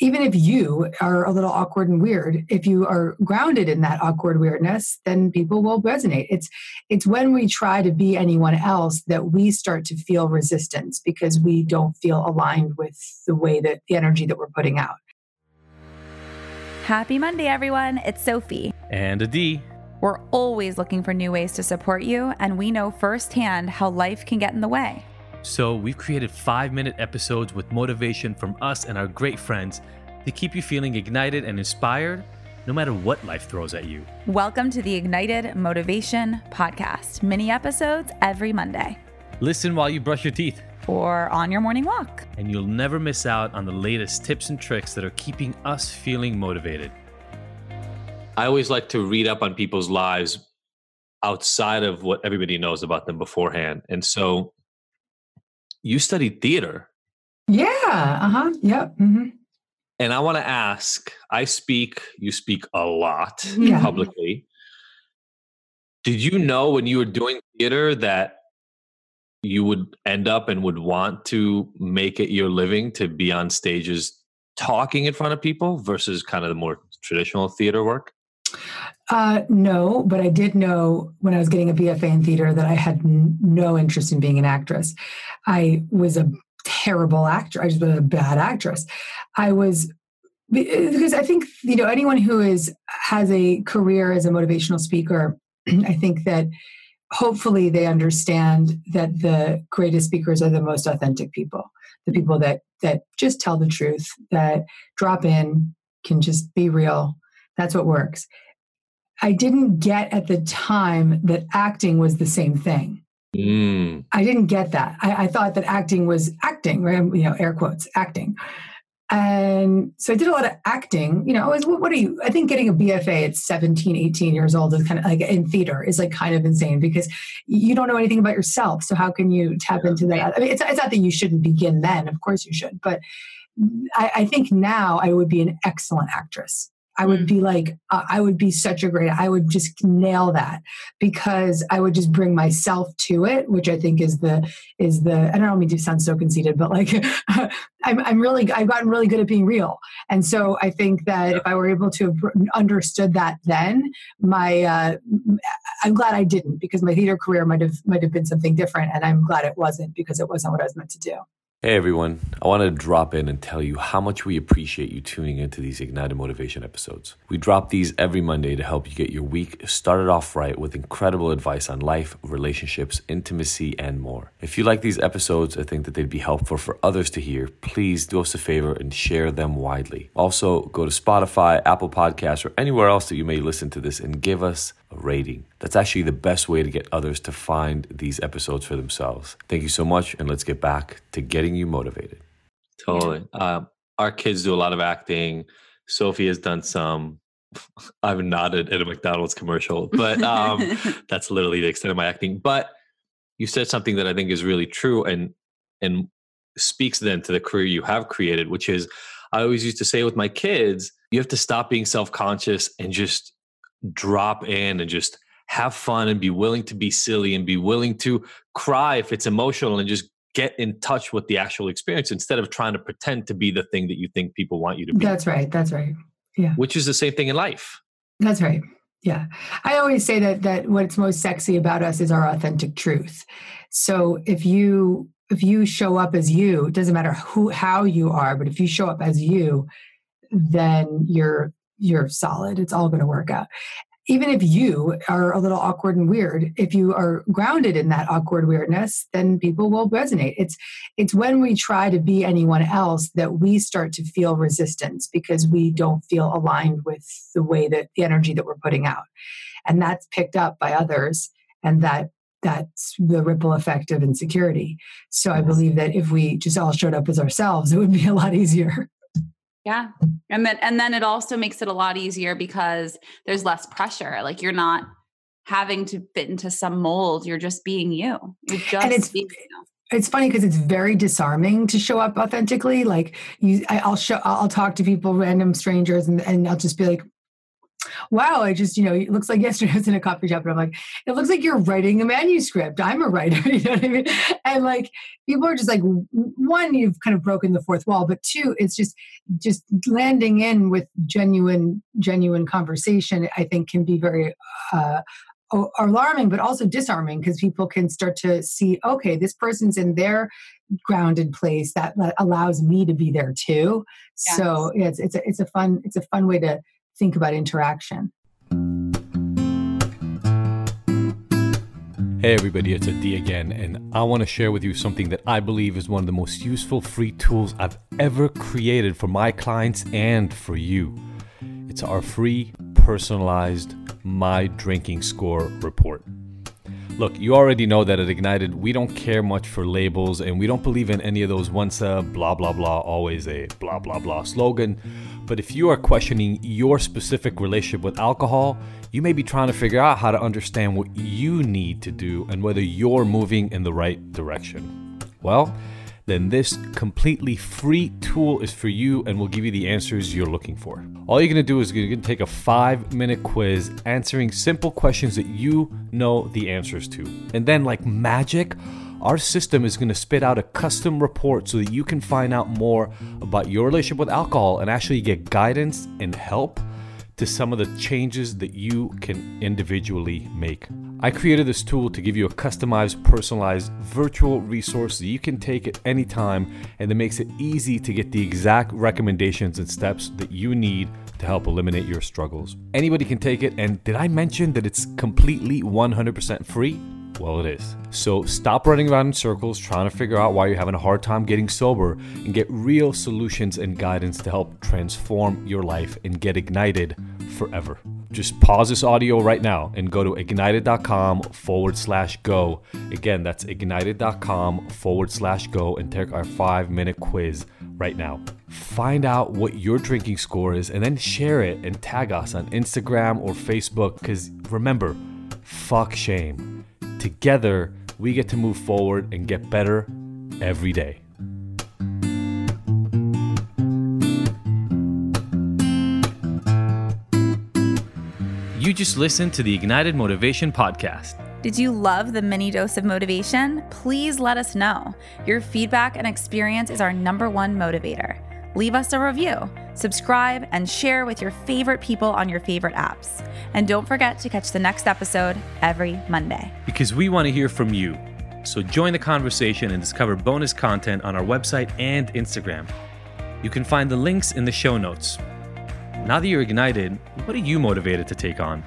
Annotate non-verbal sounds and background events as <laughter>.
even if you are a little awkward and weird if you are grounded in that awkward weirdness then people will resonate. It's it's when we try to be anyone else that we start to feel resistance because we don't feel aligned with the way that the energy that we're putting out. Happy monday everyone. It's sophie. And adi we're always looking for new ways to support you and we know firsthand how life can get in the way so, we've created five minute episodes with motivation from us and our great friends to keep you feeling ignited and inspired no matter what life throws at you. Welcome to the Ignited Motivation Podcast, mini episodes every Monday. Listen while you brush your teeth or on your morning walk. And you'll never miss out on the latest tips and tricks that are keeping us feeling motivated. I always like to read up on people's lives outside of what everybody knows about them beforehand. And so you studied theater. Yeah. Uh huh. Yep. Mm-hmm. And I want to ask I speak, you speak a lot yeah. publicly. Did you know when you were doing theater that you would end up and would want to make it your living to be on stages talking in front of people versus kind of the more traditional theater work? Uh, no, but I did know when I was getting a BFA in theater that I had n- no interest in being an actress. I was a terrible actor. I was a bad actress. I was because I think you know anyone who is has a career as a motivational speaker. <clears throat> I think that hopefully they understand that the greatest speakers are the most authentic people, the people that that just tell the truth, that drop in, can just be real. That's what works. I didn't get at the time that acting was the same thing. Mm. I didn't get that. I, I, thought that acting was acting, right? You know, air quotes, acting. And so I did a lot of acting. You know, I was, what are you? I think getting a BFA at 17, 18 years old is kind of like in theater is like kind of insane because you don't know anything about yourself. So how can you tap into that? I mean, it's, it's not that you shouldn't begin then. Of course you should. But I, I think now I would be an excellent actress. I would be like, uh, I would be such a great, I would just nail that because I would just bring myself to it, which I think is the, is the, I don't mean to sound so conceited, but like, <laughs> I'm, I'm really, I've gotten really good at being real. And so I think that if I were able to have understood that then, my, uh, I'm glad I didn't because my theater career might have, might have been something different. And I'm glad it wasn't because it wasn't what I was meant to do. Hey everyone, I want to drop in and tell you how much we appreciate you tuning into these Ignited Motivation episodes. We drop these every Monday to help you get your week started off right with incredible advice on life, relationships, intimacy, and more. If you like these episodes or think that they'd be helpful for others to hear, please do us a favor and share them widely. Also, go to Spotify, Apple Podcasts, or anywhere else that you may listen to this and give us a rating. That's actually the best way to get others to find these episodes for themselves. Thank you so much, and let's get back to getting you motivated. Totally. Uh, our kids do a lot of acting. Sophie has done some. <laughs> I've nodded at a McDonald's commercial, but um, <laughs> that's literally the extent of my acting. But you said something that I think is really true and and speaks then to the career you have created, which is I always used to say with my kids, you have to stop being self conscious and just drop in and just have fun and be willing to be silly and be willing to cry if it's emotional and just get in touch with the actual experience instead of trying to pretend to be the thing that you think people want you to be. That's right. That's right. Yeah. Which is the same thing in life. That's right. Yeah. I always say that that what's most sexy about us is our authentic truth. So if you if you show up as you, it doesn't matter who how you are, but if you show up as you, then you're you're solid. It's all going to work out. Even if you are a little awkward and weird, if you are grounded in that awkward weirdness, then people will resonate. It's it's when we try to be anyone else that we start to feel resistance because we don't feel aligned with the way that the energy that we're putting out. And that's picked up by others and that that's the ripple effect of insecurity. So I believe that if we just all showed up as ourselves, it would be a lot easier. Yeah. And then and then it also makes it a lot easier because there's less pressure. Like you're not having to fit into some mold. You're just being you. You're just and it's, being you. It's funny because it's very disarming to show up authentically. Like you, I, will show, I'll talk to people, random strangers, and, and I'll just be like, wow, I just, you know, it looks like <laughs> yesterday I was in a coffee shop and I'm like, it looks like you're writing a manuscript. I'm a writer, <laughs> you know what I mean? And like people are just like, one, you've kind of broken the fourth wall, but two, it's just just landing in with genuine, genuine conversation, I think can be very uh alarming but also disarming because people can start to see okay this person's in their grounded place that, allows me to be there too yes. so it's it's a, it's a fun it's a fun way to think about interaction. Hey everybody, it's Adi again, and I want to share with you something that I believe is one of the most useful free tools I've ever created for my clients and for you. It's our free personalized My Drinking Score report. Look, you already know that at Ignited, we don't care much for labels and we don't believe in any of those once a blah blah blah, always a blah blah blah slogan. But if you are questioning your specific relationship with alcohol, you may be trying to figure out how to understand what you need to do and whether you're moving in the right direction. Well, then this completely free tool is for you and will give you the answers you're looking for. All you're gonna do is you're gonna take a five minute quiz answering simple questions that you know the answers to. And then, like magic, our system is going to spit out a custom report so that you can find out more about your relationship with alcohol and actually get guidance and help to some of the changes that you can individually make. I created this tool to give you a customized, personalized virtual resource that you can take at any time and that makes it easy to get the exact recommendations and steps that you need to help eliminate your struggles. Anybody can take it, and did I mention that it's completely 100% free? Well, it is. So stop running around in circles trying to figure out why you're having a hard time getting sober and get real solutions and guidance to help transform your life and get ignited forever. Just pause this audio right now and go to ignited.com forward slash go. Again, that's ignited.com forward slash go and take our five minute quiz right now. Find out what your drinking score is and then share it and tag us on Instagram or Facebook because remember, fuck shame Together, we get to move forward and get better every day. You just listened to the Ignited Motivation Podcast. Did you love the mini dose of motivation? Please let us know. Your feedback and experience is our number one motivator leave us a review, subscribe, and share with your favorite people on your favorite apps. And don't forget to catch the next episode every Monday. Because we want to hear from you. So join the conversation and discover bonus content on our website and Instagram. You can find the links in the show notes. Now that you're ignited, what are you motivated to take on?